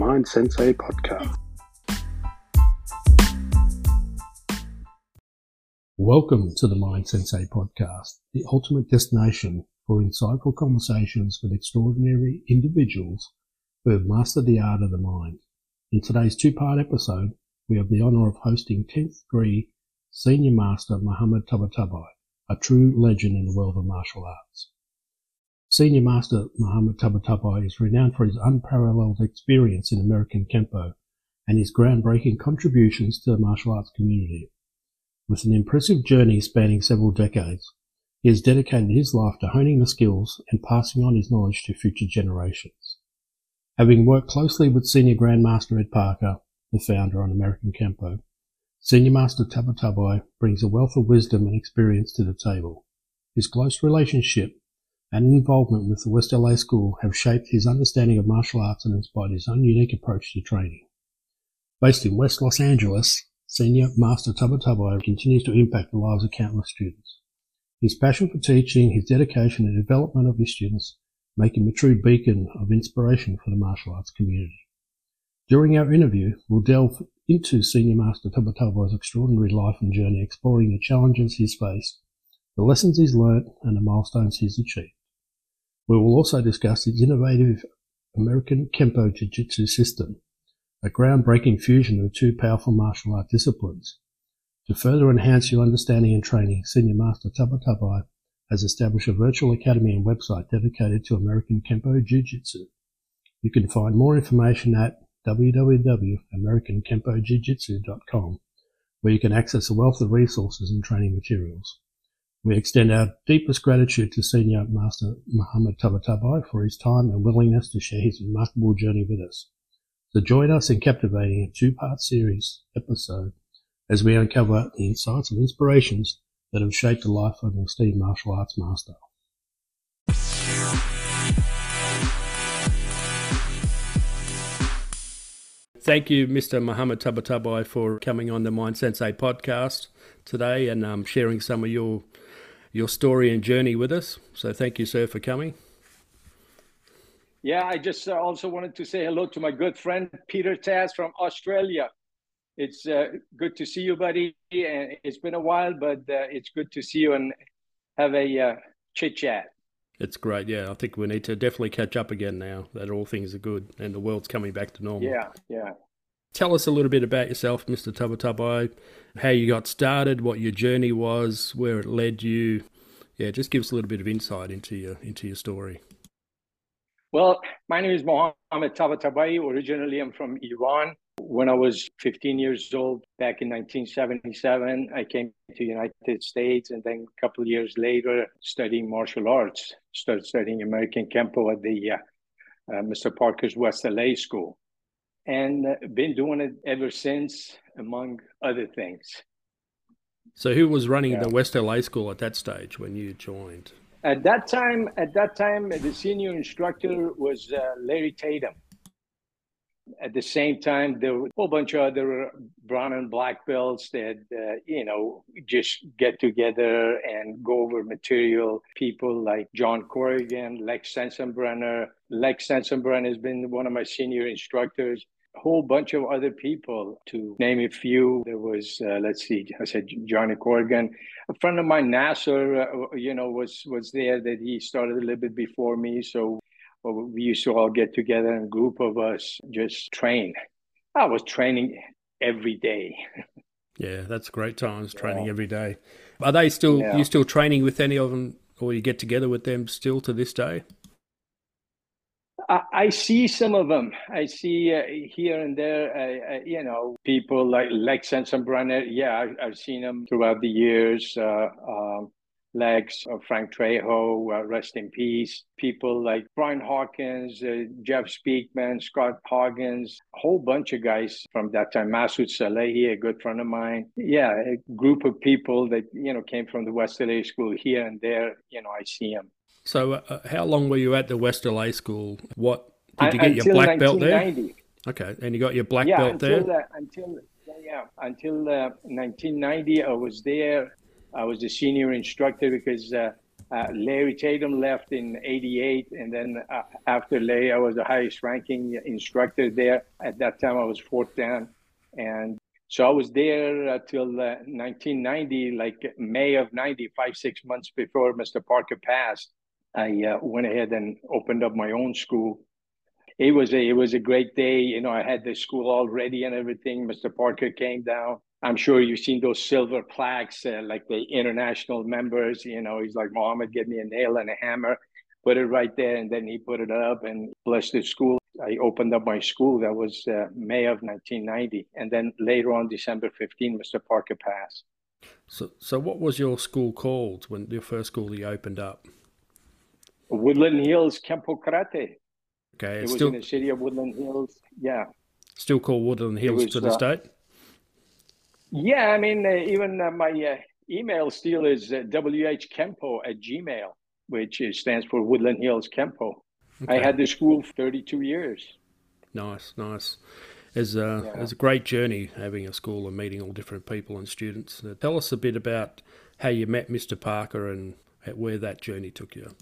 Mind Sensei podcast. Welcome to the Mind Sensei podcast, the ultimate destination for insightful conversations with extraordinary individuals who have mastered the art of the mind. In today's two-part episode, we have the honor of hosting 10th degree Senior Master Mohamad Tabatabai, a true legend in the world of martial arts. Senior Master Mohamad Tabatabai is renowned for his unparalleled experience in American Kenpo and his groundbreaking contributions to the martial arts community. With an impressive journey spanning several decades, he has dedicated his life to honing the skills and passing on his knowledge to future generations. Having worked closely with Senior Grandmaster Ed Parker, the founder on American Kenpo, Senior Master Tabatabai brings a wealth of wisdom and experience to the table. His close relationship and involvement with the West LA School have shaped his understanding of martial arts and inspired his own unique approach to training. Based in West Los Angeles, Senior Master Tabatabai continues to impact the lives of countless students. His passion for teaching, his dedication and development of his students make him a true beacon of inspiration for the martial arts community. During our interview, we'll delve into Senior Master Tabatabai's extraordinary life and journey, exploring the challenges he's faced, the lessons he's learnt, and the milestones he's achieved. We will also discuss his innovative American Kenpo Jiu-Jitsu system, a groundbreaking fusion of two powerful martial art disciplines. To further enhance your understanding and training, Senior Master Tabatabai has established a virtual academy and website dedicated to American Kenpo Jiu-Jitsu. You can find more information at www.americankempojujitsu.com, where you can access a wealth of resources and training materials. We extend our deepest gratitude to Senior Master Mohamad Tabatabai for his time and willingness to share his remarkable journey with us. So join us in captivating a two-part series episode as we uncover the insights and inspirations that have shaped the life of an esteemed martial arts master. Thank you, Mr. Mohamad Tabatabai, for coming on the Mind Sensei podcast today and um, sharing some of your your story and journey with us. So thank you, sir, for coming. Yeah, I just uh, also wanted to say hello to my good friend Peter Tas from Australia. It's uh, good to see you, buddy. And it's been a while, but uh, it's good to see you and have a uh, chit chat. It's great. Yeah, I think we need to definitely catch up again now that all things are good and the world's coming back to normal. Yeah, yeah. Tell us a little bit about yourself, Mr. Tabatabai, how you got started, what your journey was, where it led you. Yeah, just give us a little bit of insight into your into your story. Well, my name is Mohamad Tabatabai. Originally, I'm from Iran. When I was 15 years old, back in 1977, I came to United States, and then a couple of years later, studying martial arts. Started studying American Kenpo at the uh, uh, Mr. Parker's West LA School and been doing it ever since, among other things. So, who was running yeah. the West LA school at that stage when you joined? At that time, at that time, the senior instructor was uh, Larry Tatum. At the same time, there were a whole bunch of other brown and black belts that uh, you know just get together and go over material. People like John Corrigan, Lex Sensenbrenner. Lex Sensenbrenner has been one of my senior instructors whole bunch of other people to name a few. There was, uh, let's see, I said Johnny Corrigan. A friend of mine, Nasser, uh, you know, was was there that he started a little bit before me. So we used to all get together and a group of us just train. I was training every day. yeah, that's great times training yeah. every day. Are they still yeah. you still training with any of them, or you get together with them still to this day? I, see some of them. I see uh, here and there, uh, uh, you know, people like Lex Sensenbrenner. Yeah, I, have seen them throughout the years. Uh, um, Lex, uh, Frank Trejo, uh, rest in peace. People like Brian Hawkins, Jeff Speakman, Scott Hoggins, a whole bunch of guys from that time. Masood Salehi, a good friend of mine. Yeah, a group of people that, you know, came from the West LA school here and there. You know, I see them. So, uh, uh, how long were you at the West LA school? What did you get your black belt there? Okay, and you got your black yeah, belt until, there. Uh, until yeah, until uh, 1990, I was there. I was a senior instructor because uh, Uh, Larry Tatum left in 88. And then uh, after Larry, I was the highest ranking instructor there. At that time, I was fourth dan. And so I was there until uh, 1990, like May of 90, five, six months before Mr. Parker passed. I uh, went ahead and opened up my own school. It was a it was a great day. You know, I had the school all ready and everything. Mr. Parker came down. I'm sure you've seen those silver plaques, uh, like the international members. You know, he's like, Mohamad, give me a nail and a hammer, put it right there, and then he put it up and blessed the school. I opened up my school. That was uh, May of 1990, and then later on, December 15, Mr. Parker passed. So, so what was your school called when your first school you opened up? Woodland Hills Kenpo Karate. Okay, it was still... in the city of Woodland Hills. Yeah, still called Woodland Hills was, to this uh, date. Yeah, I mean, uh, even uh, my uh, email still is uh, whkempo at gmail, which is, stands for Woodland Hills Kenpo. Okay. I had the school for 32 years. Nice, nice. It's a, yeah. it's a great journey having a school and meeting all different people and students. Uh, tell us a bit about how you met Mr. Parker and where that journey took you.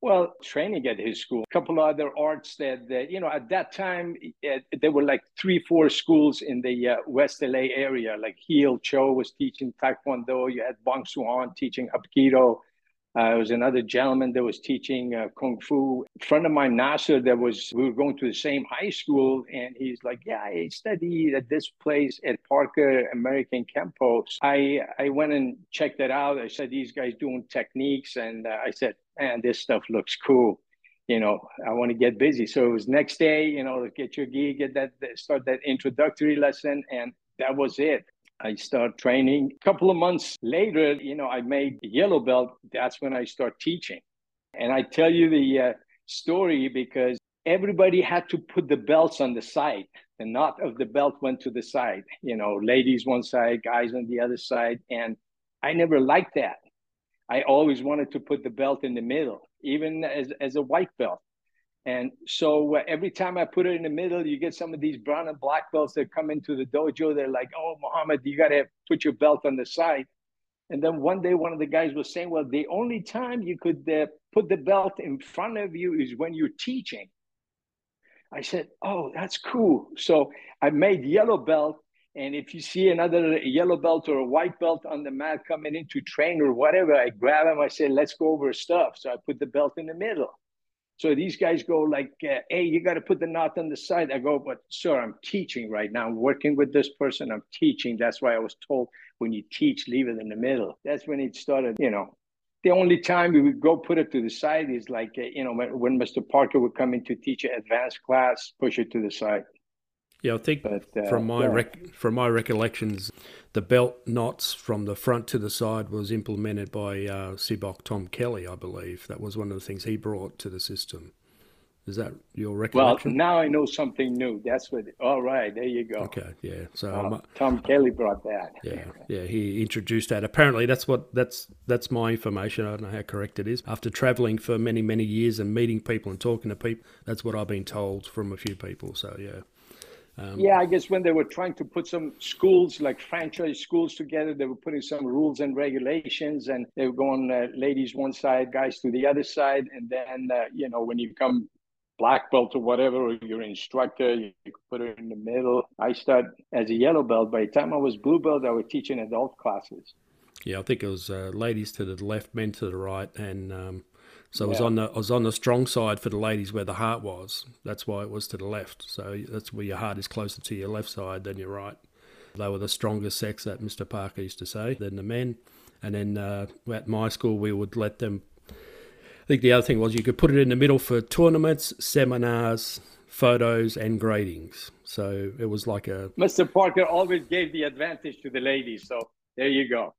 Well, training at his school, a couple other arts that, that you know, at that time, it, there were like three, four schools in the uh, West LA area. Like Hee Il Cho was teaching Taekwondo. You had Bong Soo Han teaching Hapkido. Uh, was another gentleman that was teaching uh, kung fu. A friend of mine, Nasser, that was we were going to the same high school, and he's like, "Yeah, I studied at this place at Parker American Kenpo." I I went and checked it out. I said, "These guys doing techniques," and uh, I said, "Man, this stuff looks cool." You know, I want to get busy. So it was next day. You know, get your gi, get that, start that introductory lesson, and that was it. I start training. A couple of months later, you know, I made the yellow belt. That's when I start teaching. And I tell you the uh, story because everybody had to put the belts on the side. The knot of the belt went to the side, you know, ladies one side, guys on the other side. And I never liked that. I always wanted to put the belt in the middle, even as, as a white belt. And so uh, every time I put it in the middle, you get some of these brown and black belts that come into the dojo. They're like, oh, Mohamad, you got to put your belt on the side. And then one day, one of the guys was saying, well, the only time you could uh, put the belt in front of you is when you're teaching. I said, oh, that's cool. So I made yellow belt. And if you see another yellow belt or a white belt on the mat coming in to train or whatever, I grab them. I say, let's go over stuff. So I put the belt in the middle. So these guys go like, uh, "Hey, you got to put the knot on the side." I go, "But sir, I'm teaching right now. I'm working with this person. I'm teaching. That's why I was told when you teach, leave it in the middle." That's when it started. You know, the only time we would go put it to the side is like, uh, you know, when, when Mr. Parker would come in to teach an advanced class, push it to the side. Yeah, I think but, uh, from my yeah. rec- from my recollections, the belt knots from the front to the side was implemented by uh, Sibok Tom Kelly, I believe. That was one of the things he brought to the system. Is that your recollection? Well, now I know something new. That's what. All right, there you go. Okay, yeah. So uh, Tom Kelly brought that. Yeah, yeah. He introduced that. Apparently, that's what that's that's my information. I don't know how correct it is. After traveling for many many years and meeting people and talking to people, that's what I've been told from a few people. So yeah. Um, yeah, I guess when they were trying to put some schools, like franchise schools together, they were putting some rules and regulations, and they were going uh, ladies one side, guys to the other side, and then uh, you know when you come black belt or whatever, or you're instructor, you, put it in the middle. I started as a yellow belt. By the time I was blue belt, I was teaching adult classes. Yeah, I think it was uh, ladies to the left, men to the right, and um, so yeah. I was on the I was on the strong side for the ladies where the heart was. That's why it was to the left. So that's where your heart is closer to your left side than your right. They were the stronger sex, that Mr. Parker used to say, than the men. And then uh, at my school, we would let them. I think the other thing was you could put it in the middle for tournaments, seminars, photos, and gradings. So it was like a. Mr. Parker always gave the advantage to the ladies. So there you go.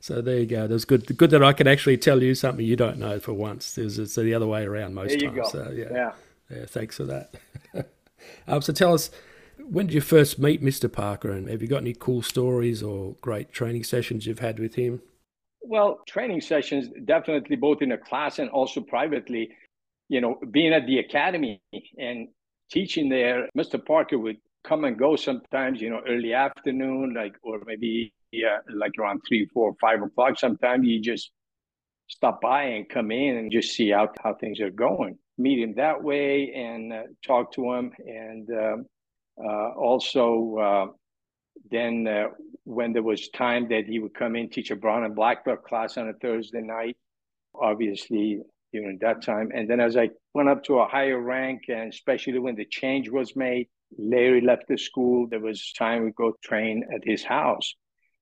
So there you go. That's good. Good that I can actually tell you something you don't know for once. It's, it's the other way around most there you times. Go. So yeah, yeah, yeah. Thanks for that. um, so tell us, when did you first meet Mr. Parker, and have you got any cool stories or great training sessions you've had with him? Well, training sessions definitely both in a class and also privately. You know, being at the academy and teaching there, Mr. Parker would come and go sometimes. You know, early afternoon, like or maybe yeah, like around three, four, five o'clock. Sometimes you just stop by and come in and just see how, how things are going. Meet him that way and uh, talk to him. And um, uh, also, uh, then uh, when there was time that he would come in, teach a brown and black belt class on a Thursday night, obviously during that time. And then as I went up to a higher rank, and especially when the change was made, Larry left the school. There was time we go train at his house,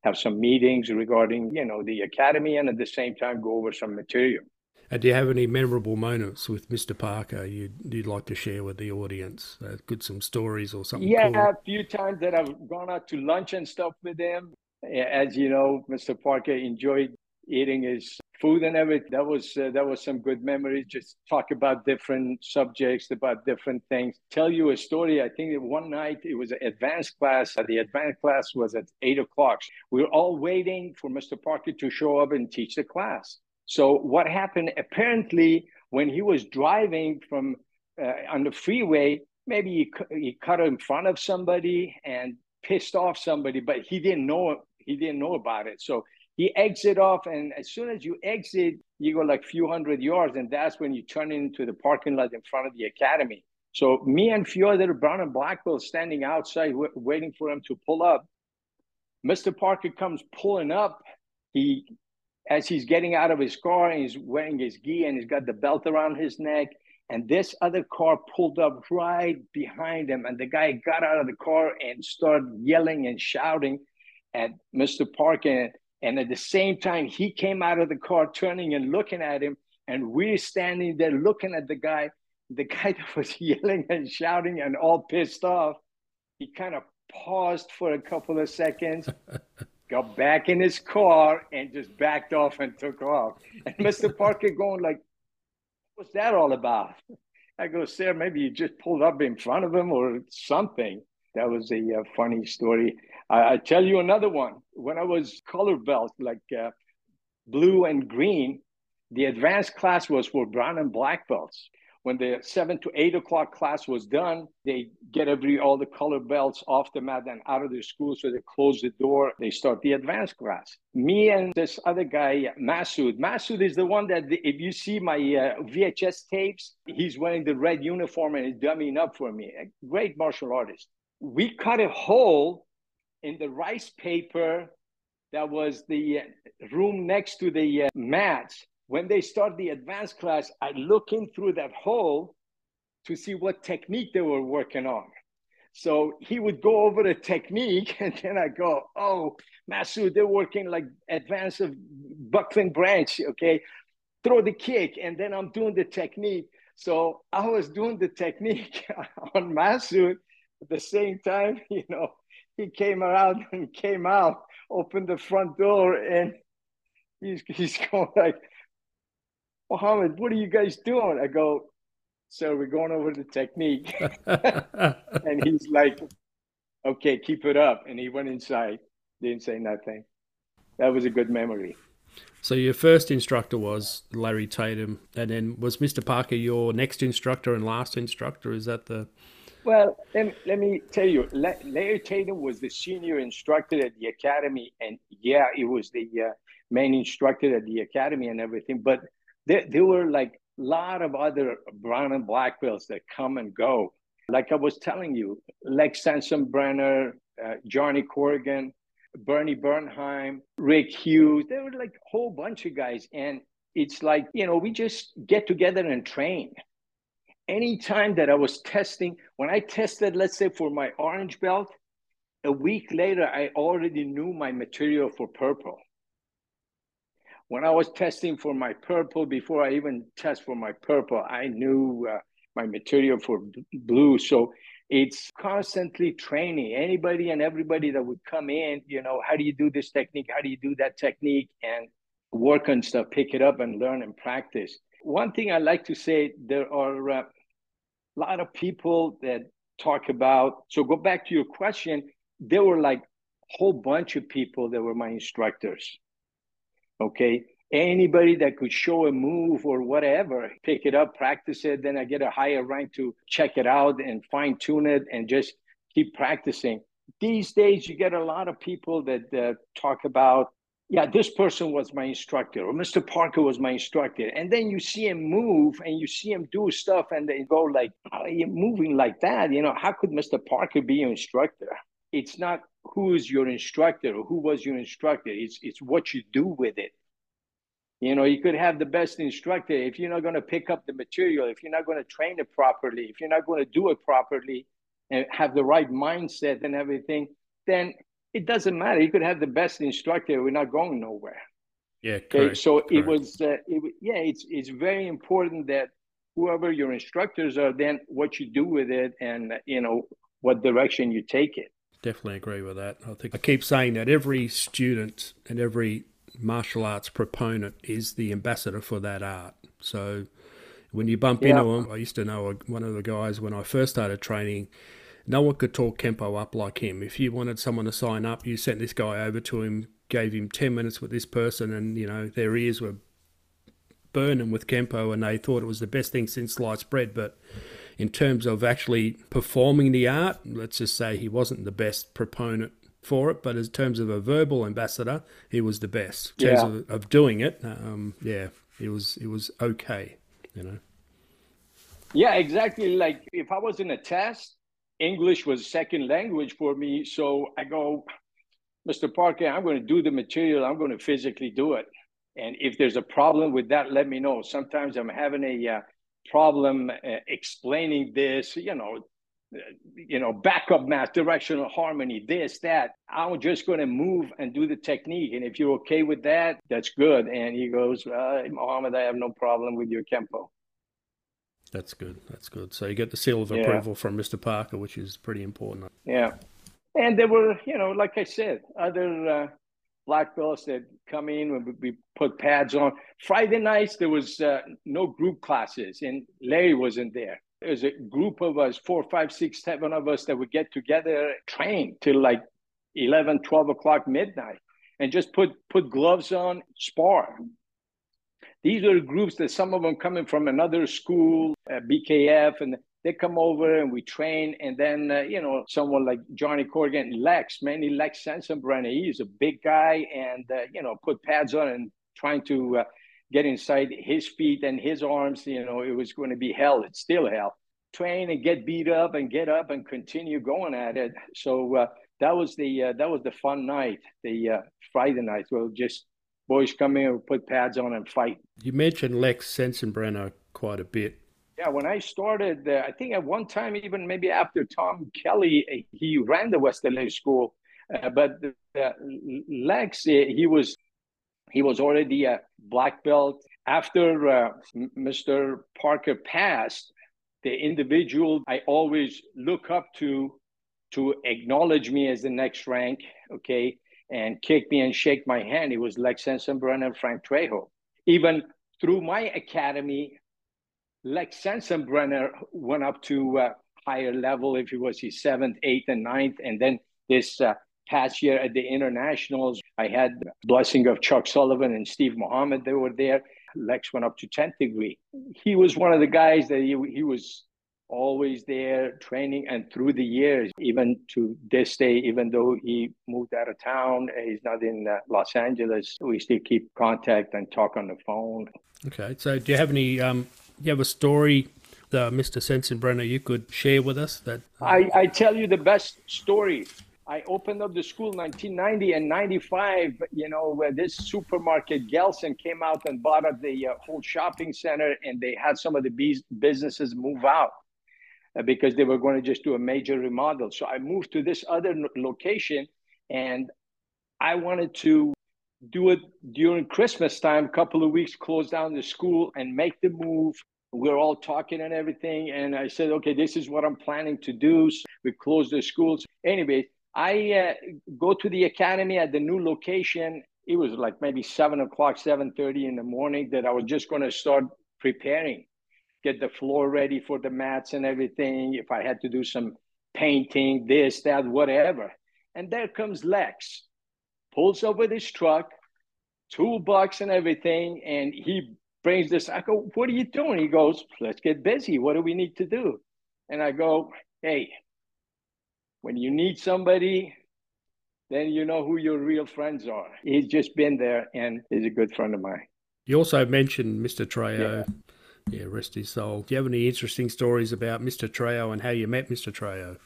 have some meetings regarding, you know, the academy, and at the same time go over some material. And do you have any memorable moments with Mr. Parker you'd, you'd like to share with the audience? Uh, good some stories or something? Yeah, cool? a few times that I've gone out to lunch and stuff with him. As you know, Mr. Parker enjoyed eating his food and everything. That was uh, that was some good memories. Just talk about different subjects, about different things. Tell you a story. I think one night it was an advanced class. The advanced class was at eight o'clock. We were all waiting for Mr. Parker to show up and teach the class. So what happened? Apparently, when he was driving from uh, on the freeway, maybe he, he cut in front of somebody and pissed off somebody, but he didn't know he didn't know about it. So he exit off, and as soon as you exit, you go like a few hundred yards, and that's when you turn into the parking lot in front of the academy. So me and few other brown and black belts standing outside w- waiting for him to pull up. Mr. Parker comes pulling up. He, as he's getting out of his car, and he's wearing his gi and he's got the belt around his neck. And this other car pulled up right behind him, and the guy got out of the car and started yelling and shouting at Mr. Parker. And at the same time, he came out of the car, turning and looking at him. And we're standing there looking at the guy. The guy that was yelling and shouting and all pissed off, he kind of paused for a couple of seconds, got back in his car, and just backed off and took off. And Mr. Parker going like, what's that all about? I go, sir, maybe you just pulled up in front of him or something. That was a uh, funny story. I, I, tell you another one. When I was color belt, like uh, blue and green, the advanced class was for brown and black belts. When the seven to eight o'clock class was done, they get every all the color belts off the mat and out of the school. So they close the door. They start the advanced class. Me and this other guy, Masood. Masood is the one that, if you see my uh, VHS tapes, he's wearing the red uniform and he's dummying up for me. A great martial artist. We cut a hole in the rice paper that was the room next to the uh, mats. When they start the advanced class, I look in through that hole to see what technique they were working on. So he would go over the technique, and then I go, "Oh, Masood, they're working like advanced of buckling branch. Okay, throw the kick, and then I'm doing the technique." So I was doing the technique on Masood at the same time, you know, he came around and came out, opened the front door, and he's he's going like, Mohamad, what are you guys doing? I go, so we're going over the technique. and he's like, okay, keep it up. And he went inside, didn't say nothing. That was a good memory. So your first instructor was Larry Tatum, and then was Mr. Parker your next instructor and last instructor? Is that the well, let me, let me tell you, Larry Tatum was the senior instructor at the academy, and yeah, it was the uh, main instructor at the academy and everything. But there, there were like a lot of other brown and black belts that come and go. Like I was telling you, Lex Sensenbrenner, uh, Johnny Corrigan, Bernie Bernheim, Rick Hughes. There were like a whole bunch of guys, and it's like you know we just get together and train anytime that I was testing, when I tested, let's say for my orange belt, a week later, I already knew my material for purple. When I was testing for my purple, before I even test for my purple, I knew uh, my material for blue. So it's constantly training anybody and everybody that would come in, you know, how do you do this technique? How do you do that technique? And work on stuff, pick it up and learn and practice one thing I like to say there are a lot of people that talk about. So go back to your question. There were like a whole bunch of people that were my instructors. Okay. Anybody that could show a move or whatever, pick it up, practice it. Then I get a higher rank to check it out and fine tune it and just keep practicing. these days you get a lot of people that uh, talk about yeah this person was my instructor or mr parker was my instructor. And then you see him move and you see him do stuff and they go like you're moving like that? You know how could mr parker be your instructor? It's not who is your instructor or who was your instructor. It's it's what you do with it. You know you could have the best instructor. If you're not going to pick up the material if you're not going to train it properly if you're not going to do it properly and have the right mindset and everything then it doesn't matter. You could have the best instructor. We're not going nowhere. Yeah. Correct, okay. So correct. it was, uh, it, yeah, it's, it's very important that whoever your instructors are, then what you do with it and, you know, what direction you take it. Definitely agree with that. I think I keep saying that every student and every martial arts proponent is the ambassador for that art. So when you bump yeah. into them, I used to know one of the guys when I first started training no one could talk Kenpo up like him. If you wanted someone to sign up, you sent this guy over to him, gave him 10 minutes with this person, and, you know, their ears were burning with Kenpo and they thought it was the best thing since sliced bread. But in terms of actually performing the art, let's just say he wasn't the best proponent for it, but in terms of a verbal ambassador, he was the best. In terms yeah. of, of, doing it, um, yeah, it was it was okay, you know. Yeah, exactly. Like if I was in a test English was second language for me. So I go, Mr. Parker, I'm going to do the material. I'm going to physically do it. And if there's a problem with that, let me know. Sometimes I'm having a uh, problem uh, explaining this, you know, uh, you know, backup mass, directional harmony, this, that. I'm just going to move and do the technique. And if you're okay with that, that's good. And he goes, uh, Mohamad, I have no problem with your Kenpo. That's good. That's good. So you get the seal of yeah. approval from Mr. Parker, which is pretty important. Yeah. And there were, you know, like I said, other uh, black belts that come in when we put pads on. Friday nights, there was uh, no group classes, and Larry wasn't there. There was a group of us, four, five, six, seven of us that would get together, train till like 11, 12 o'clock midnight, and just put put gloves on, spar. These are groups that some of them coming from another school, uh, BKF, and they come over and we train. And then, uh, you know, someone like Johnny Corrigan, Lex, mainly Lex Sensenbrenner, he's a big guy and, uh, you know, put pads on and trying to uh, get inside his feet and his arms. You know, it was going to be hell. It's still hell. Train and get beat up and get up and continue going at it. So uh, that was the uh, that was the fun night, the Friday night. Well, just boys come in and put pads on and fight. You mentioned Lex Sensenbrenner quite a bit. Yeah, when I started, uh, I think at one time, even maybe after Tom Kelly, uh, he ran the West LA school. Uh, but uh, Lex, uh, he was he was already a black belt. After uh, Mr. Parker passed, the individual I always look up to to acknowledge me as the next rank, okay, and kick me and shake my hand. It was Lex Sensenbrenner and Frank Trejo. Even through my academy, Lex Sensenbrenner went up to a higher level if he was his seventh, eighth, and ninth. And then this uh, past year at the internationals, I had the blessing of Chuck Sullivan and Steve Muhammad. They were there. Lex went up to 10th degree. He was one of the guys that he, he was always there training and through the years even to this day even though he moved out of town he's not in uh, los angeles we still keep contact and talk on the phone okay so do you have any um you have a story uh, mr sensenbrenner you could share with us that uh... I, I tell you the best story I opened up the school 1990 and 95, you know, where this supermarket Gelson came out and bought up the uh, whole shopping center and they had some of the businesses move out. Uh, because they were going to just do a major remodel. So I moved to this other location and I wanted to do it during Christmas time, couple of weeks, close down the school and make the move. We're all talking and everything. And I said, okay, this is what I'm planning to do. So we close the schools. Anyway, I uh, go to the academy at the new location. It was like maybe seven o'clock, 7.30 in the morning that I was just going to start preparing get the floor ready for the mats and everything. If I had to do some painting, this, that, whatever. And there comes Lex, pulls over this truck, toolbox and everything, and he brings this. I go, What are you doing? He goes, Let's get busy. What do we need to do? And I go, Hey, when you need somebody, then you know who your real friends are. He's just been there and he's a good friend of mine. You also mentioned Mr. Trejo. Yeah. Yeah, rest his soul. Do you have any interesting stories about Mr. Trejo and how you met Mr. Trejo?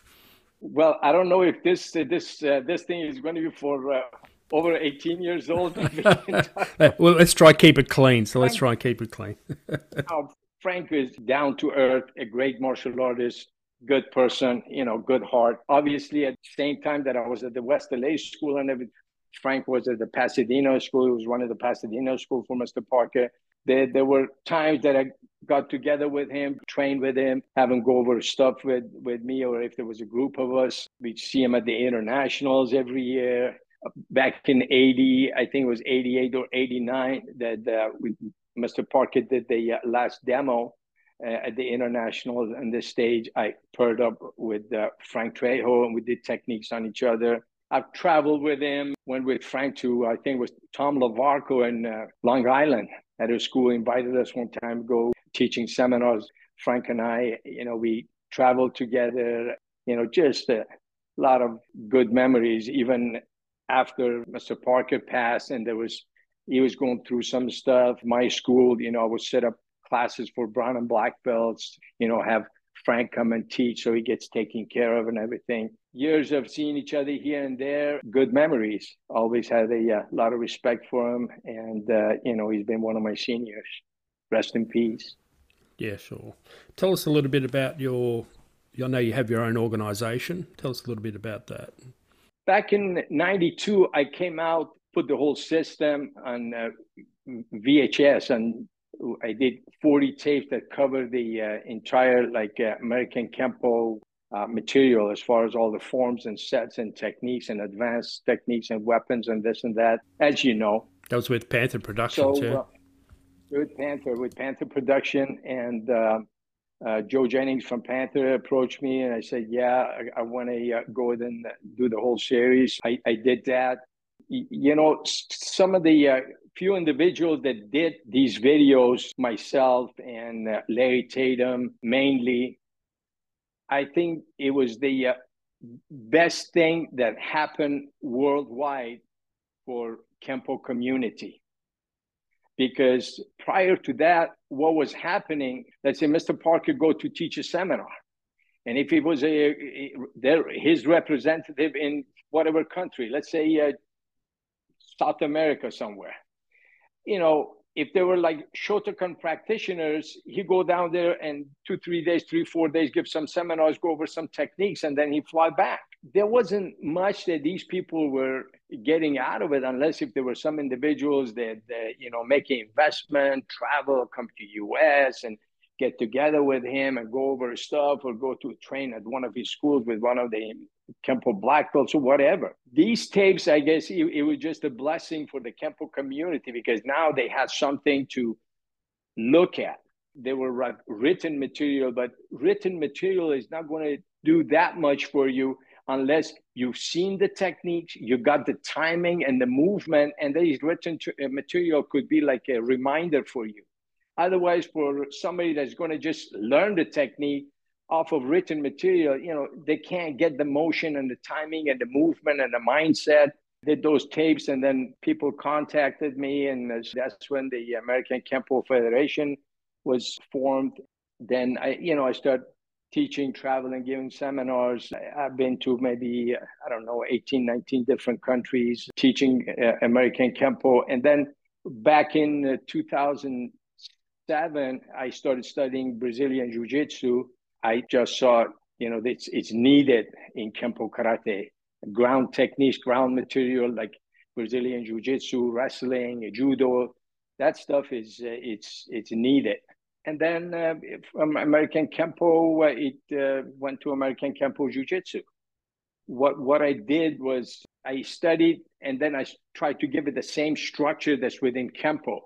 Well, I don't know if this uh, this uh, this thing is going to be for uh, over 18 years old. well, let's try keep it clean. So let's try and keep it clean. Frank is down to earth, a great martial artist, good person, you know, good heart. Obviously, at the same time that I was at the West LA school and everything, Frank was at the Pasadena school. He was running the Pasadena school for Mr. Parker. There, there were times that I got together with him, trained with him, have him go over stuff with, with me, or if there was a group of us, we'd see him at the internationals every year. Back in 80, I think it was 88 or 89, that uh, we, Mr. Parker did the uh, last demo uh, at the international and the stage. I paired up with uh, Frank Trejo and we did techniques on each other. I've traveled with him, went with Frank to, I think it was Tom Lavarco in uh, Long Island at his school, invited us one time to go teaching seminars. Frank and I, you know, we traveled together, you know, just a lot of good memories, even after Mr. Parker passed and there was, he was going through some stuff. My school, you know, I would set up classes for brown and black belts, you know, have Frank come and teach so he gets taken care of and everything. Years of seeing each other here and there, good memories. Always had a uh, lot of respect for him. And, uh, you know, he's been one of my seniors. Rest in peace. Yeah, sure. Tell us a little bit about your, I know you have your own organization. Tell us a little bit about that. Back in 92, I came out, put the whole system on uh, VHS and I did 40 tapes that cover the uh, entire like uh, American Kenpo uh, material as far as all the forms and sets and techniques and advanced techniques and weapons and this and that, as you know. That was with Panther Production so, yeah. Uh, with Panther, with Panther Production, and uh, uh, Joe Jennings from Panther approached me, and I said, "Yeah, I, I want to go and do the whole series." I, I did that. You know, some of the few individuals that did these videos, myself and uh, Larry Tatum mainly, I think it was the uh, best thing that happened worldwide for Kenpo community. Because prior to that, what was happening, let's say Mr. Parker go to teach a seminar. And if he was a his representative in whatever country, let's say uh, South America somewhere, you know, if they were like Shotokan practitioners, he go down there and two, three days, three, four days, give some seminars, go over some techniques, and then he fly back. There wasn't much that these people were getting out of it, unless if there were some individuals that, that you know make an investment, travel, come to US, and get together with him and go over stuff, or go to train at one of his schools with one of the Kenpo black belts or whatever. These tapes, I guess, it, it, was just a blessing for the Kenpo community because now they had something to look at. They were written material, but written material is not going to do that much for you unless you've seen the techniques, you got the timing and the movement, and these written uh, material could be like a reminder for you. Otherwise, for somebody that's going to just learn the technique, off of written material, you know, they can't get the motion and the timing and the movement and the mindset. Did those tapes, and then people contacted me, and that's when the American Kenpo Federation was formed. Then I, you know, I started teaching, traveling, giving seminars. I've been to maybe, I don't know, 18, 19 different countries teaching uh, American Kenpo. And then back in uh, 2007, I started studying Brazilian Jiu Jitsu I just saw, you know, it's it's needed in Kenpo Karate, ground techniques, ground material like Brazilian Jiu Jitsu, wrestling, judo. That stuff is uh, it's it's needed. And then uh, from American Kenpo, uh, it uh, went to American Kenpo Jiu Jitsu. What what I did was I studied and then I tried to give it the same structure that's within Kenpo,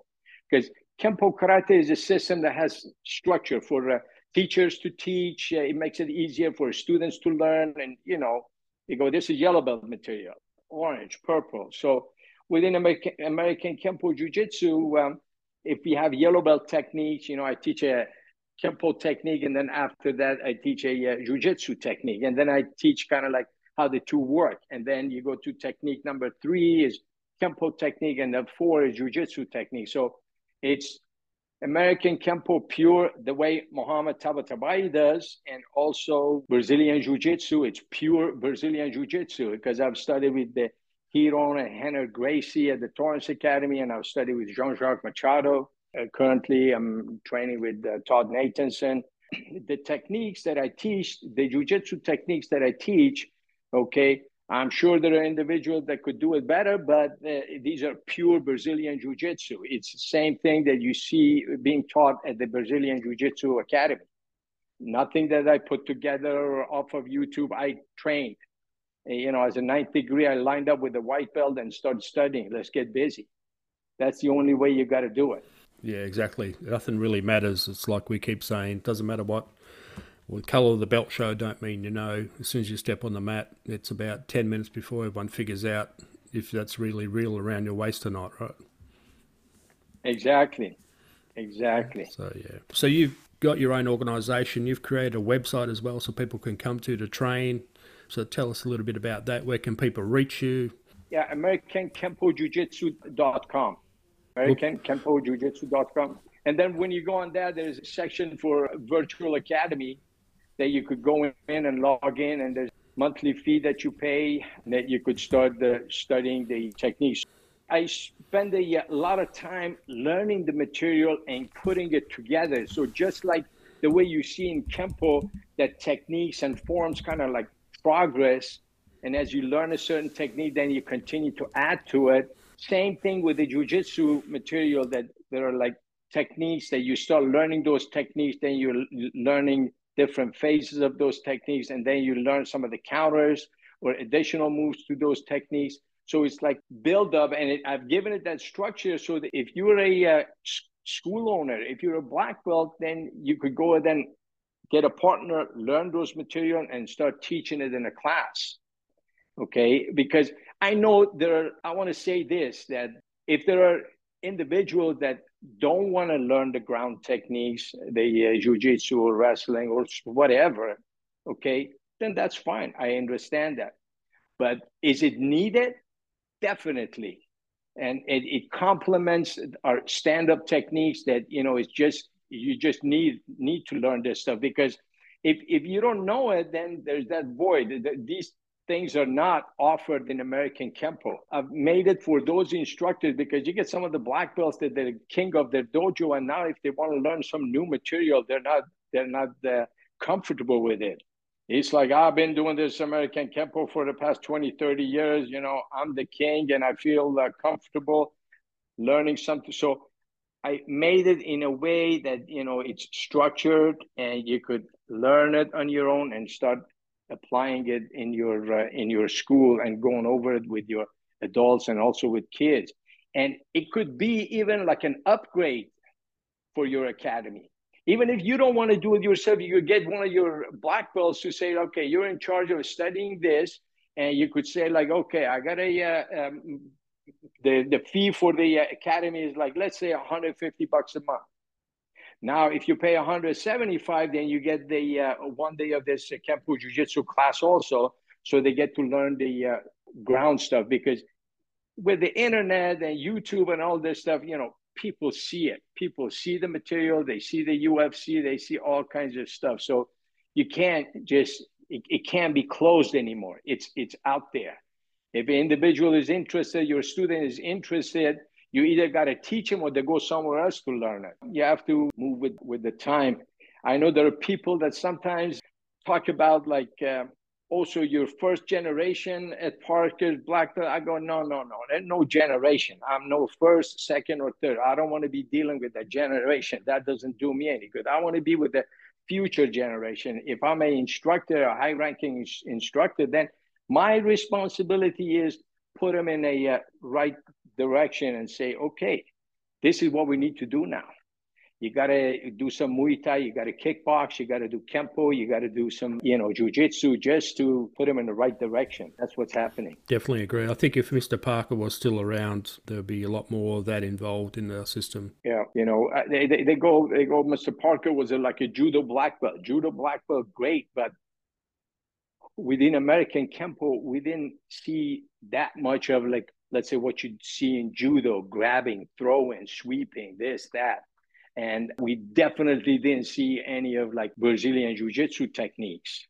because Kenpo Karate is a system that has structure for uh, teachers to teach. It makes it easier for students to learn. And, you know, you go, this is yellow belt material, orange, purple. So within American, American Kenpo Jiu Jitsu, um, if we have yellow belt techniques, you know, I teach a Kenpo technique. And then after that, I teach a uh, Jiu Jitsu technique. And then I teach kind of like how the two work. And then you go to technique number three is Kenpo technique, and then four is Jiu-Jitsu technique. So it's American Kenpo pure, the way Mohamad Tabatabai does, and also Brazilian Jiu Jitsu. It's pure Brazilian Jiu Jitsu because I've studied with the Ryron and Rener Gracie at the Torrance Academy, and I've studied with Jean Jacques Machado. Uh, currently, I'm training with uh, Todd Nathanson. the techniques that I teach, the Jiu Jitsu techniques that I teach, okay, I'm sure there are individuals that could do it better, but uh, these are pure Brazilian Jiu Jitsu. It's the same thing that you see being taught at the Brazilian Jiu Jitsu Academy. Nothing that I put together off of YouTube. I trained. You know, as a ninth degree, I lined up with a white belt and started studying. Let's get busy. That's the only way you got to do it. Yeah, exactly. Nothing really matters. It's like we keep saying, doesn't matter what well, the colour of the belt show don't mean you know. As soon as you step on the mat, it's about 10 minutes before everyone figures out if that's really real around your waist or not, right? Exactly. Exactly. So, yeah. So, you've got your own organisation. You've created a website as well so people can come to to train. So, tell us a little bit about that. Where can people reach you? Yeah, AmericanKempoJujitsu.com. AmericanKempoJujitsu.com. And then when you go on there, there's a section for virtual academy that you could go in and log in, and there's monthly fee that you pay and that you could start the, studying the techniques. I spend a, a lot of time learning the material and putting it together. So just like the way you see in Kenpo, that techniques and forms kind of like progress. And as you learn a certain technique, then you continue to add to it. Same thing with the jujitsu material that there are like techniques that you start learning those techniques, then you're learning different phases of those techniques, and then you learn some of the counters or additional moves to those techniques. So it's like build up, and it, I've given it that structure so that if you're a uh, school owner, if you're a black belt, then you could go and then get a partner, learn those material, and start teaching it in a class. Okay, because I know there. Are, I want to say this that if there are individuals that don't want to learn the ground techniques, the uh, jiu-jitsu or wrestling or whatever, okay, then that's fine. I understand that. But is it needed? Definitely. And it, it complements our stand-up techniques that, you know, it's just, you just need need to learn this stuff because if, if you don't know it, then there's that void. These things are not offered in American Kenpo. I've made it for those instructors because you get some of the black belts that they're king of their dojo, and now if they want to learn some new material, they're not they're not uh, comfortable with it. It's like I've been doing this American Kenpo for the past 20, 30 years. You know, I'm the king, and I feel uh, comfortable learning something. So I made it in a way that you know it's structured and you could learn it on your own and start applying it in your uh, in your school and going over it with your adults and also with kids. And it could be even like an upgrade for your academy. Even if you don't want to do it yourself you could get one of your black belts to say okay you're in charge of studying this. And you could say like okay i got a uh, um, the the fee for the academy is like let's say 150 bucks a month now, if you pay 175, then you get the uh, one day of this uh, Kenpo Jiu Jitsu class also. So they get to learn the uh, ground stuff because with the internet and YouTube and all this stuff, you know, people see it. People see the material, they see the UFC, they see all kinds of stuff. So you can't just, it, it can't be closed anymore. It's, it's out there. If an individual is interested, your student is interested, you either got to teach them or they go somewhere else to learn it. You have to move with, with the time. I know there are people that sometimes talk about like uh, also your first generation at Parker's Black. I go, no, no, no, there's no generation. I'm no first, second, or third. I don't want to be dealing with that generation. That doesn't do me any good. I want to be with the future generation. If I'm an instructor, a high ranking instructor, then my responsibility is put them in a uh, right direction and say, okay, this is what we need to do now. You got to do some Muay Thai, you got to kickbox, you got to do Kenpo, you got to do some, you know, Jiu-Jitsu just to put them in the right direction. That's what's happening. Definitely agree. I think if Mr. Parker was still around, there'd be a lot more of that involved in the system. Yeah, you know, they, they, they go, they go, Mr. Parker was like a judo black belt. Judo black belt, great, but within American Kenpo, we didn't see that much of like, let's say what you see in judo, grabbing, throwing, sweeping, this, that. And we definitely didn't see any of like Brazilian jiu-jitsu techniques.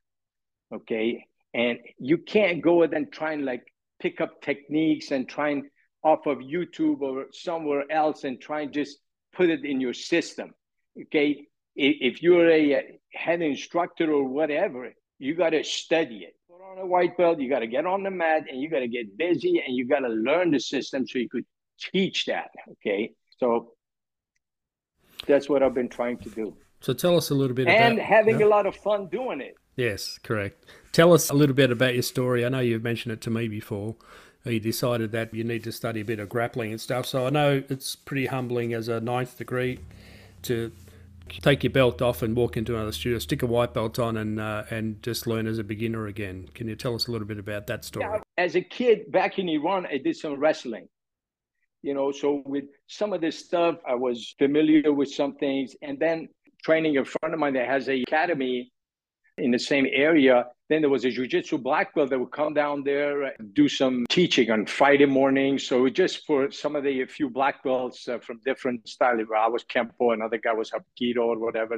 Okay. And you can't go and then try and like pick up techniques and try and off of YouTube or somewhere else and try and just put it in your system. Okay. If you're a head instructor or whatever, you got to study it. Put on a white belt, you got to get on the mat and you got to get busy and you got to learn the system so you could teach that. Okay. So that's what I've been trying to do. So tell us a little bit about and about, having yeah. a lot of fun doing it. Yes, correct. Tell us a little bit about your story. I know you've mentioned it to me before. You decided that you need to study a bit of grappling and stuff. So I know it's pretty humbling as a ninth degree to take your belt off and walk into another studio, stick a white belt on, and uh, and just learn as a beginner again. Can you tell us a little bit about that story? Yeah, as a kid back in Iran, I did some wrestling. You know, so with some of this stuff, I was familiar with some things, and then training a friend of mine that has a academy in the same area. Then there was a jiu-jitsu black belt that would come down there, do some teaching on Friday morning. So just for some of the few black belts uh, from different styles, I was Kenpo, another guy was Hapkido or whatever.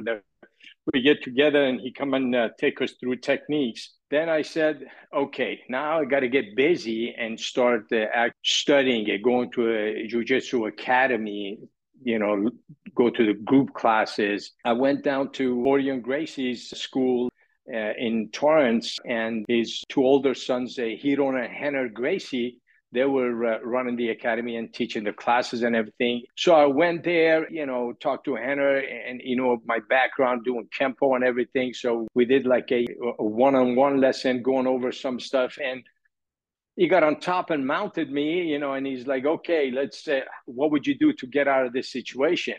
We get together and he come and uh, take us through techniques. Then I said, okay, now I got to get busy and start uh, studying it, going to a jiu-jitsu academy, you know, go to the group classes. I went down to Rorion Gracie's school uh, in Torrance, and his two older sons, uh, and Rener Gracie, they were uh, running the academy and teaching the classes and everything. So I went there, you know, talked to Henner and, you know, my background doing Kenpo and everything. So we did like a, a one-on-one lesson going over some stuff. And he got on top and mounted me, you know, and he's like, okay, let's, uh, what would you do to get out of this situation?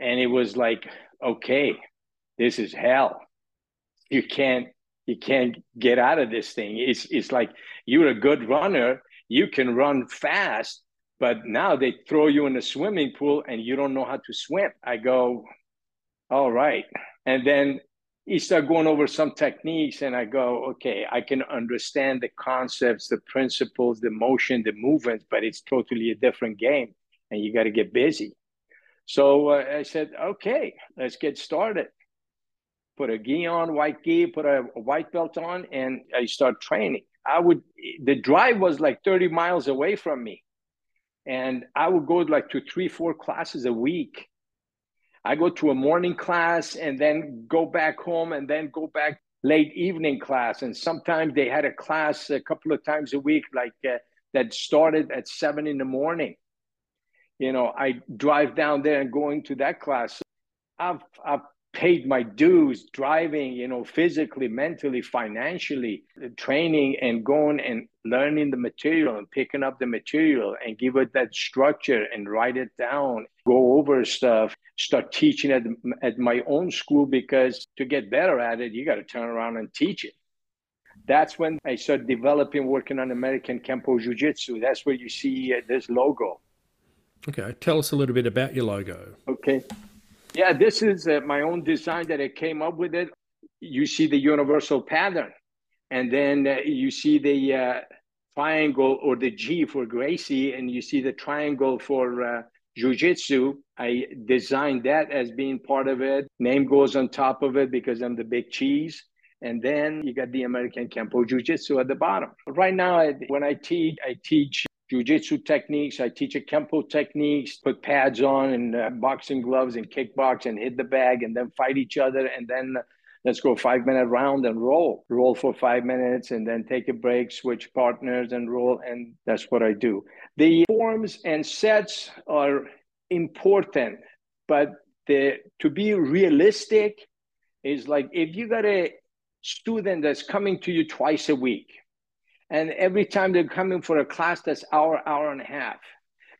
And it was like, okay, this is hell you can't you can't get out of this thing. It's it's like you're a good runner, you can run fast, but now they throw you in a swimming pool and you don't know how to swim. I go, all right. And then he start going over some techniques and I go, okay, I can understand the concepts, the principles, the motion, the movements, but it's totally a different game and you got to get busy. So uh, I said, okay, let's get started put a gi on, white gi, put a, a white belt on, and I start training. I would the drive was like 30 miles away from me. And I would go like to three, four classes a week. I go to a morning class and then go back home and then go back late evening class. And sometimes they had a class a couple of times a week, like uh, that started at seven in the morning. You know, I drive down there and going to that class. I've, I've paid my dues driving you know physically mentally financially training and going and learning the material and picking up the material and give it that structure and write it down go over stuff start teaching at, at my own school because to get better at it you got to turn around and teach it. That's when i started developing working on american kenpo jiu-jitsu. That's where you see uh, this logo. Okay tell us a little bit about your logo. Okay yeah, this is uh, my own design that I came up with it. You see the universal pattern, and then uh, you see the uh, triangle or the G for Gracie, and you see the triangle for uh, Jiu-Jitsu. I designed that as being part of it. Name goes on top of it because I'm the big cheese. And then you got the American Kenpo Jiu-Jitsu at the bottom. Right now, when I teach, I teach jiu-jitsu techniques. I teach a kenpo techniques, put pads on and uh, boxing gloves and kickbox and hit the bag and then fight each other. And then let's go five minute round and roll, roll for five minutes and then take a break, switch partners and roll. And that's what I do. The forms and sets are important, but the, to be realistic is like if you got a student that's coming to you twice a week and every time they're coming for a class that's hour hour and a half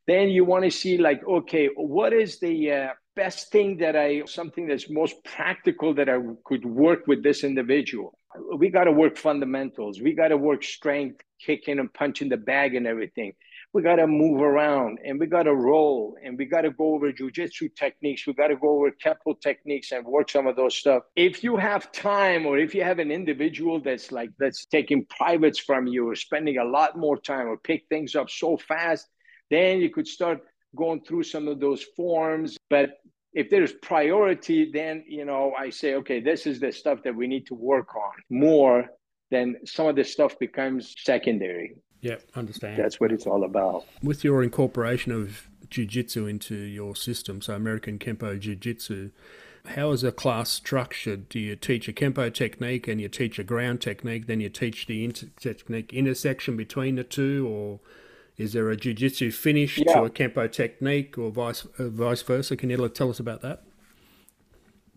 then you want to see like okay what is the uh, best thing that i something that's most practical that i could work with this individual? We got to work fundamentals. We got to work strength kicking and punching the bag and everything we got to move around and we got to roll and we got to go over jujitsu techniques. We got to go over kenpo techniques and work some of those stuff. If you have time or if you have an individual that's like, that's taking privates from you or spending a lot more time or pick things up so fast, then you could start going through some of those forms. But if there's priority, then, you know, I say, okay, this is the stuff that we need to work on more then some of this stuff becomes secondary. Yeah, understand. That's what it's all about. With your incorporation of jiu-jitsu into your system, so American Kenpo Jiu-Jitsu, how is a class structured? Do you teach a Kenpo technique and you teach a ground technique, then you teach the inter- technique intersection between the two, or is there a jiu-jitsu finish yeah. to a Kenpo technique or vice, uh, vice versa? Can you tell us about that?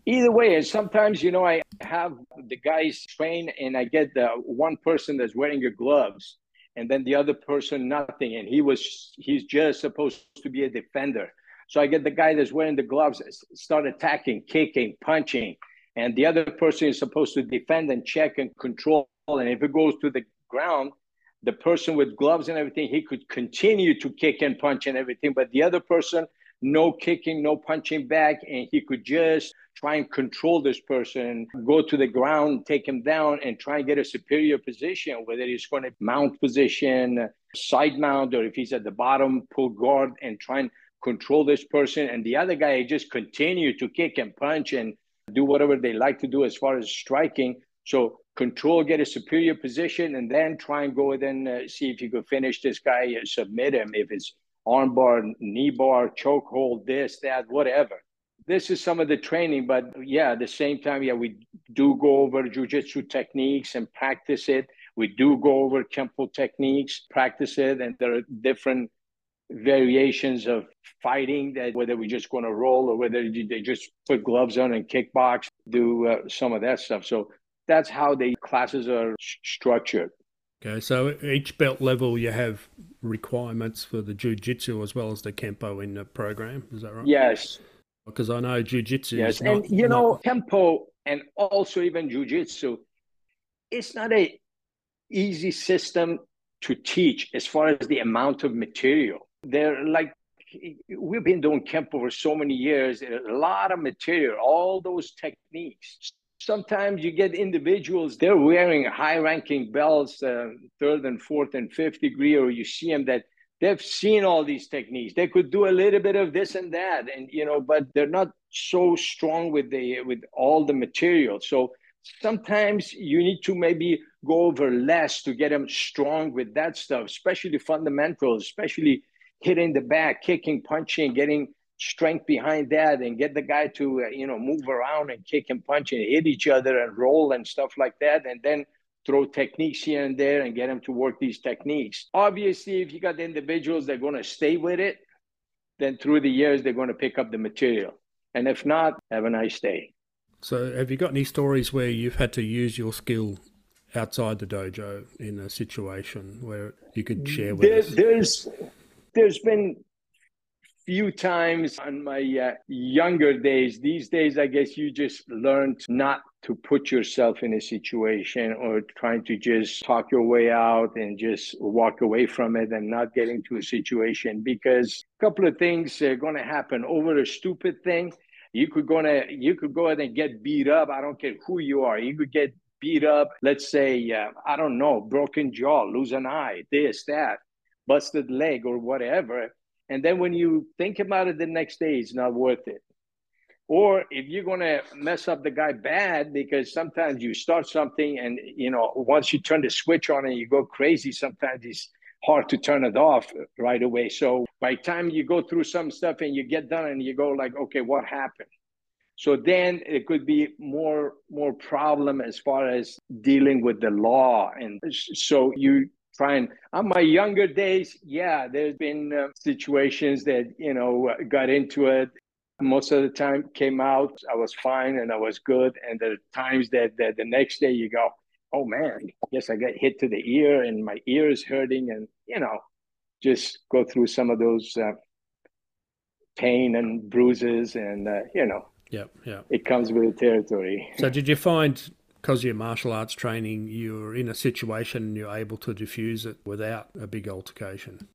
Either way, and sometimes, you know, I have the guys train and I get the one person that's wearing your gloves and then the other person nothing. And he was, he's just supposed to be a defender. So I get the guy that's wearing the gloves start attacking, kicking, punching. And the other person is supposed to defend and check and control. And if it goes to the ground, the person with gloves and everything, he could continue to kick and punch and everything. But the other person, no kicking, no punching back, and he could just try and control this person, go to the ground, take him down, and try and get a superior position, whether he's going to mount position, side mount, or if he's at the bottom, pull guard and try and control this person. And the other guy just continue to kick and punch and do whatever they like to do as far as striking. So control, get a superior position, and then try and go and uh, see if you could finish this guy, submit him. If it's armbar, knee bar, choke hold, this, that, whatever this is some of the training, but yeah, at the same time, yeah, we do go over jujitsu techniques and practice it. We do go over kenpo techniques, practice it, and there are different variations of fighting that whether we're just going to roll or whether they just put gloves on and kickbox, do uh, some of that stuff. So that's how the classes are structured. Okay, so each belt level you have requirements for the jiu-jitsu as well as the kenpo in the program. Is that right? Yes, because I know jujitsu. Yes, and not, you know kenpo and also even jujitsu, it's not a easy system to teach as far as the amount of material. They're like we've been doing kenpo for so many years. A lot of material, all those techniques. Sometimes you get individuals they're wearing high-ranking belts, uh, third and fourth and fifth degree, or you see them that they've seen all these techniques. They could do a little bit of this and that and you know but they're not so strong with the with all the material. So sometimes you need to maybe go over less to get them strong with that stuff especially fundamentals especially hitting the back kicking punching getting strength behind that and get the guy to uh, you know move around and kick and punch and hit each other and roll and stuff like that and then throw techniques here and there and get them to work these techniques. Obviously, if you got the individuals that are going to stay with it, then through the years they're going to pick up the material. And if not, have a nice day. So, have you got any stories where you've had to use your skill outside the dojo in a situation where you could share with there, us? There's there's been few times on my uh, younger days. These days, I guess you just learn not to put yourself in a situation or trying to just talk your way out and just walk away from it and not get into a situation because a couple of things are going to happen over a stupid thing. You could go to you could go ahead and get beat up. I don't care who you are. You could get beat up. Let's say uh, I don't know, broken jaw, lose an eye, this that, busted leg or whatever and then when you think about it the next day, it's not worth it. Or if you're going to mess up the guy bad, because sometimes you start something and, you know, once you turn the switch on and you go crazy, sometimes it's hard to turn it off right away. So by time you go through some stuff and you get done and you go like, okay, what happened? So then it could be more more problem as far as dealing with the law, and so you trying on my younger days yeah there's been uh, situations that you know got into it most of the time came out i was fine and i was good. And there are times that, that the next day you go oh man yes i got hit to the ear and my ear is hurting. And you know just go through some of those uh, pain and bruises and uh, you know yeah yeah it comes with the territory. So did you find because you're martial arts training, you're in a situation and you're able to diffuse it without a big altercation.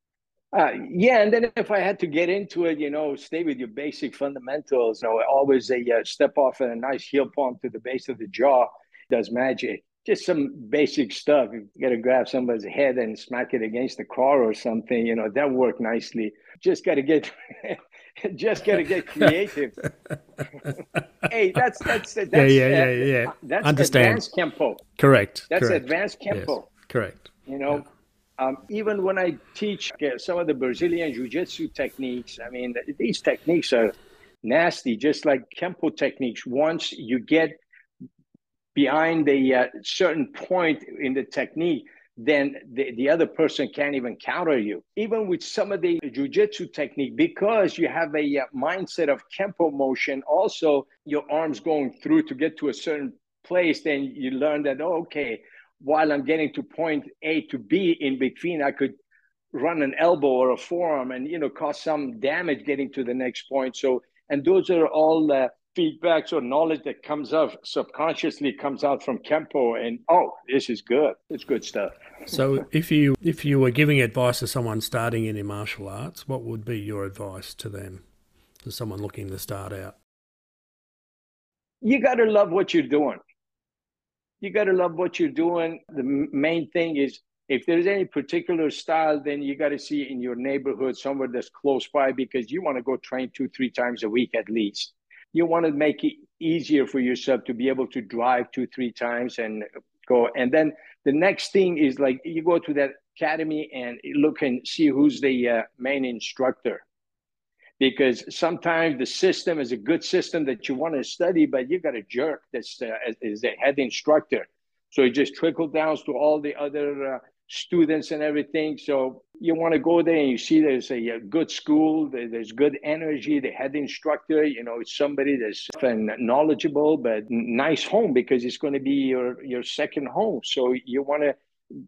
Uh, yeah, and then if I had to get into it, you know, stay with your basic fundamentals. You know, always a uh, step off and a nice heel palm to the base of the jaw does magic. Just some basic stuff. You got to grab somebody's head and smack it against the car or something. You know, that worked nicely. Just got to get, just got to get creative. hey, that's that's that's yeah, yeah, yeah, yeah. That's Understand. advanced kenpo. Correct. That's correct. advanced kenpo. Yes, correct. You know, Yeah. Um, even when I teach uh, some of the Brazilian jiu-jitsu techniques, I mean, these techniques are nasty, just like Kenpo techniques. Once you get behind a uh, certain point in the technique, then the, the other person can't even counter you. Even with some of the jiu-jitsu technique, because you have a uh, mindset of Kenpo motion, also your arms going through to get to a certain place, then you learn that, oh, okay, while I'm getting to point A to B in between, I could run an elbow or a forearm and you know cause some damage getting to the next point. So, and those are all uh, feedbacks or knowledge that comes out subconsciously comes out from Kenpo, and oh, this is good. It's good stuff. So, if you if you were giving advice to someone starting in in martial arts, what would be your advice to them, to someone looking to start out? You got to love what you're doing. You got to love what you're doing. The main thing is if there's any particular style, then you got to see in your neighborhood, somewhere that's close by, because you want to go train two, three times a week at least. You want to make it easier for yourself to be able to drive two, three times and go. And then the next thing is like you go to that academy and look and see who's the uh, main instructor. Because sometimes the system is a good system that you want to study, but you got a jerk that's uh, is the head instructor. So it just trickles down to all the other uh, students and everything. So you want to go there and you see there's a, a good school, there's good energy. The head instructor, you know, it's somebody that's and knowledgeable, but nice home because it's going to be your your second home. So you want to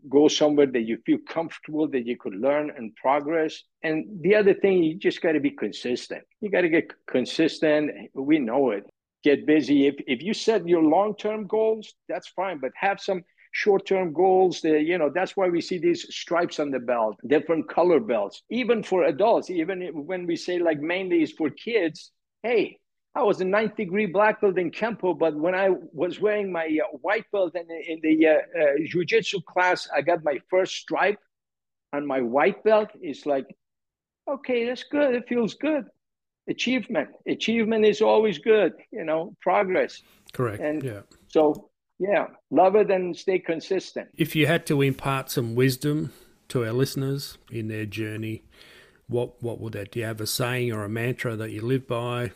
go somewhere that you feel comfortable that you could learn and progress. And the other thing, you just got to be consistent. You got to get consistent. We know it get busy. If if you set your long term goals, that's fine, but have some short term goals. That, you know that's why we see these stripes on the belt, different color belts, even for adults. Even when we say like mainly is for kids. Hey, I was a ninth degree black belt in Kenpo, but when I was wearing my uh, white belt and in the uh, uh, jiu-jitsu class, I got my first stripe on my white belt. It's like, okay, that's good. It feels good achievement achievement is always good you know progress Correct. And- yeah. so yeah love it and stay consistent If you had to impart some wisdom to our listeners in their journey, what what would that? Do you have a saying or a mantra that you live by?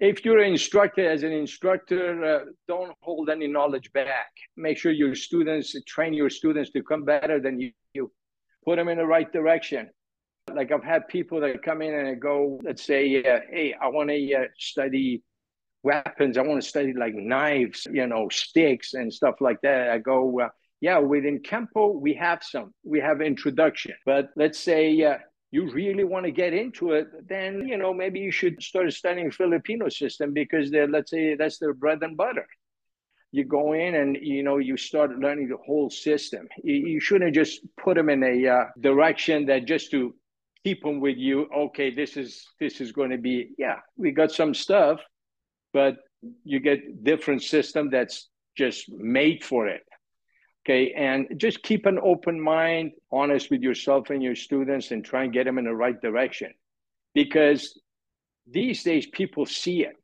If you're an instructor as an instructor uh, don't hold any knowledge back. Make sure your students train your students to come better than you, you put them in the right direction. Like i've had people that come in and go let's say uh, hey i want to uh, study weapons. I want to study like knives you know sticks and stuff like that. I go uh, yeah within kenpo we have some. We have introduction. But let's say uh, you really want to get into it then you know maybe you should start studying filipino system because they're let's say that's their bread and butter. You go in and you know you start learning the whole system. You, you shouldn't just put them in a uh, direction that just to keep them with you okay this is this is going to be yeah we got some stuff but you get different system that's just made for it okay and just keep an open mind honest with yourself and your students and try and get them in the right direction. Because these days people see it.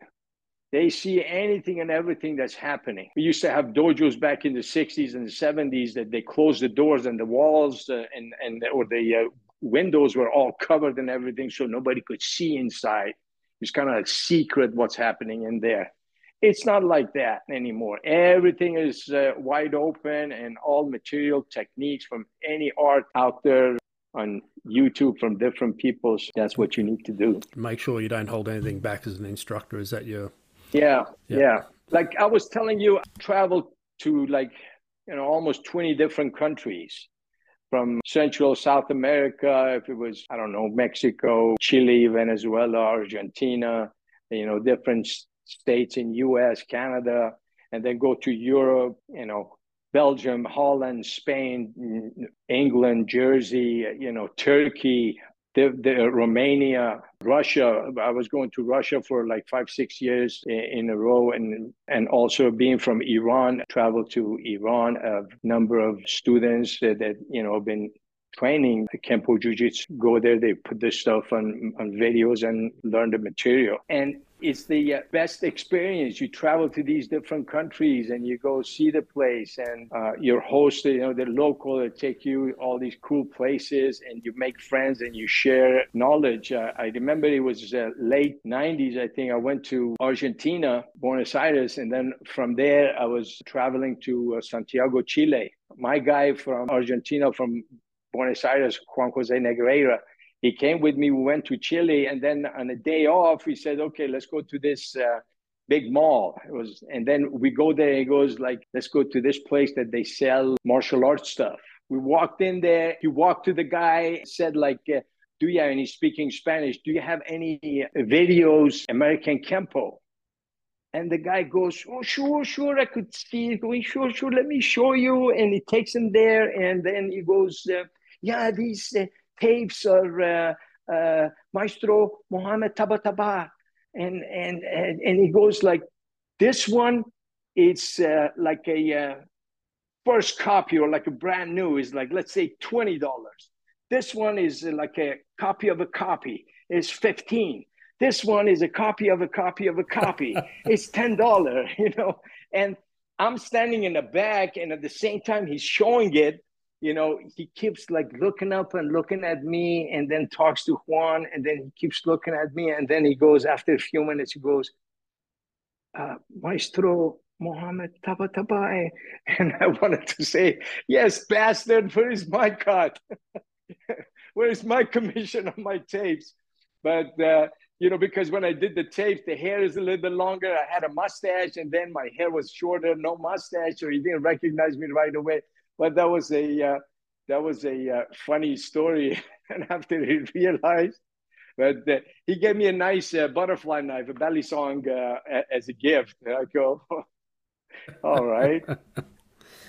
They see anything and everything that's happening. We used to have dojos back in the 60s and the 70s that they closed the doors and the walls uh, and and or the uh, windows were all covered and everything so nobody could see inside. It's kind of a secret what's happening in there it's not like that anymore everything is uh, wide open and all material techniques from any art out there on youtube from different people so that's what you need to do Make sure you don't hold anything back as an instructor. Is that your yeah, Yeah. yeah. Like I was telling you, I traveled to like, you know, almost 20 different countries from Central South America, if it was, I don't know, Mexico, Chile, Venezuela, Argentina, you know, different states in US, Canada, and then go to Europe, you know, Belgium, Holland, Spain, England, Jersey, you know, Turkey, the, the Romania, Russia. I was going to Russia for like five, six years in, a row, and and also being from Iran, traveled to Iran. A number of students that, that you know been training Kenpo Jiu Jitsu go there, they put this stuff on, on videos and learn the material. And it's the uh, best experience. You travel to these different countries and you go see the place, and uh, your host, you know, the local, they take you all these cool places, and you make friends and you share knowledge. Uh, I remember it was uh, late '90s. I think I went to Argentina, Buenos Aires, and then from there I was traveling to uh, Santiago, Chile. My guy from Argentina, from Buenos Aires, Juan Jose Negreira, he came with me. We went to Chile, and then on a day off, he said, "Okay, let's go to this uh, big mall." It was, and then we go there. He goes like, "Let's go to this place that they sell martial arts stuff." We walked in there. He walked to the guy, said like. Uh, do you have any speaking Spanish? Do you have any videos, American Kempo? And the guy goes, Oh, sure, sure, I could see it going, sure, sure, let me show you. And he takes him there. And then he goes, uh, Yeah, these uh, tapes are uh, uh, Maestro Mohamad Tabataba. And, and, and, and he goes like, this one, it's uh, like a uh, first copy or like a brand new is like, let's say $20. This one is like a copy of a copy is 15. This one is a copy of a copy of a copy. it's $10, you know. And I'm standing in the back and at the same time he's showing it you know, he keeps like looking up and looking at me and then talks to Juan and then he keeps looking at me and then he goes after a few minutes, he goes, uh, Maestro Mohamad Taba Tabai. And I wanted to say, yes, bastard, where is my cut? where is my commission on my tapes? But, uh, you know, because when I did the tapes, the hair is a little bit longer. I had a mustache and then my hair was shorter, no mustache, so he didn't recognize me right away but that was a uh, that was a uh, funny story. and after he realized, but uh, he gave me a nice uh, butterfly knife, a balisong, uh, as a gift. And I go, all right.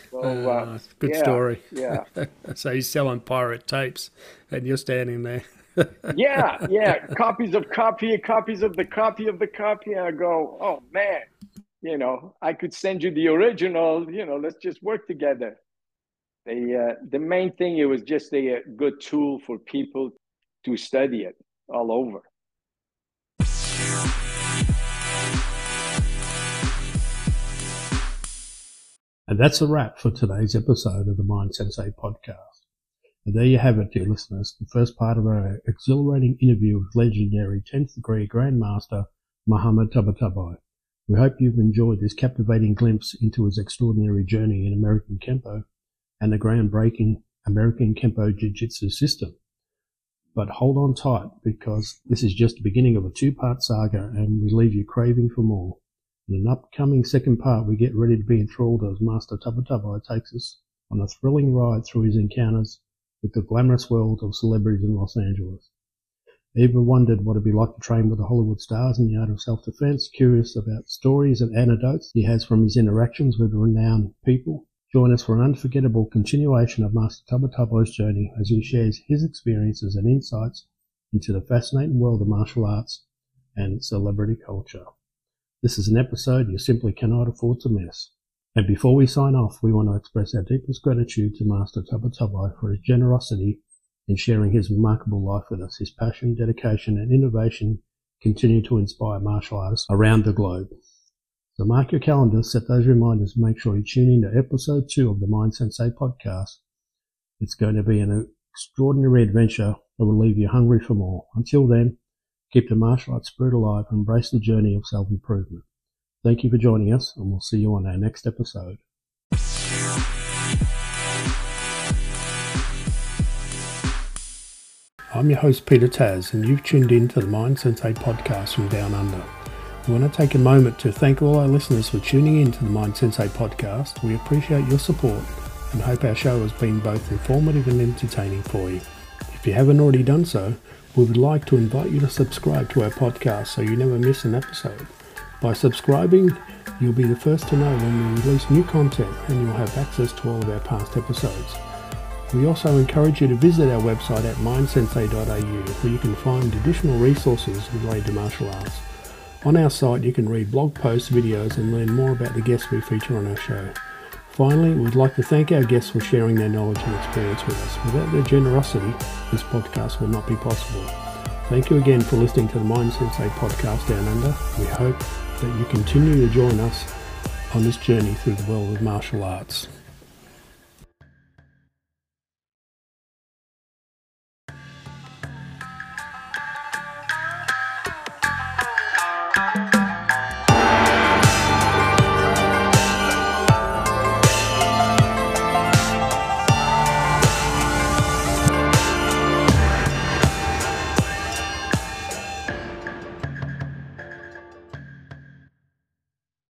So, uh, good yeah, story. Yeah. so he's selling pirate tapes, and you're standing there. yeah, yeah. Copies of copy, copies of the copy of the copy. And I go, oh man, you know, I could send you the original. You know, let's just work together the uh, the main thing it was just a, a good tool for people to study it all over. And that's a wrap for today's episode of the Mind Sensei podcast. And there you have it, dear listeners, the first part of our exhilarating interview with legendary 10th degree Grandmaster Mohamad Tabatabai. We hope you've enjoyed this captivating glimpse into his extraordinary journey in American Kenpo and the groundbreaking American Kenpo Jiu-Jitsu system. But hold on tight because this is just the beginning of a two-part saga and we leave you craving for more. In an upcoming second part, we get ready to be enthralled as Master Tabatabai takes us on a thrilling ride through his encounters with the glamorous world of celebrities in Los Angeles. Ever wondered what it'd be like to train with the Hollywood stars in the art of self-defense? Curious about stories and anecdotes he has from his interactions with renowned people? Join us for an unforgettable continuation of Master Tabatabai's journey as he shares his experiences and insights into the fascinating world of martial arts and celebrity culture. This is an episode you simply cannot afford to miss. And before we sign off, we want to express our deepest gratitude to Master Tabatabai for his generosity in sharing his remarkable life with us. His passion, dedication, and innovation continue to inspire martial artists around the globe. So mark your calendar, set those reminders, make sure you tune in to episode two of the Mind Sensei podcast. It's going to be an extraordinary adventure that will leave you hungry for more. Until then, keep the martial arts spirit alive and embrace the journey of self-improvement. Thank you for joining us and we'll see you on our next episode. I'm your host Peter Tas and you've tuned in to the Mind Sensei podcast from Down Under. I want to take a moment to thank all our listeners for tuning in to the Mind Sensei podcast. We appreciate your support and hope our show has been both informative and entertaining for you. If you haven't already done so, we would like to invite you to subscribe to our podcast so you never miss an episode. By subscribing, You'll be the first to know when we release new content and you'll have access to all of our past episodes. We also encourage you to visit our website at mindsensei.au where you can find additional resources related to martial arts. On our site you can read blog posts, videos and learn more about the guests we feature on our show. Finally, we'd like to thank our guests for sharing their knowledge and experience with us. Without their generosity, this podcast would not be possible. Thank you again for listening to the Mind Sensei podcast Down Under. We hope that you continue to join us on this journey through the world of martial arts.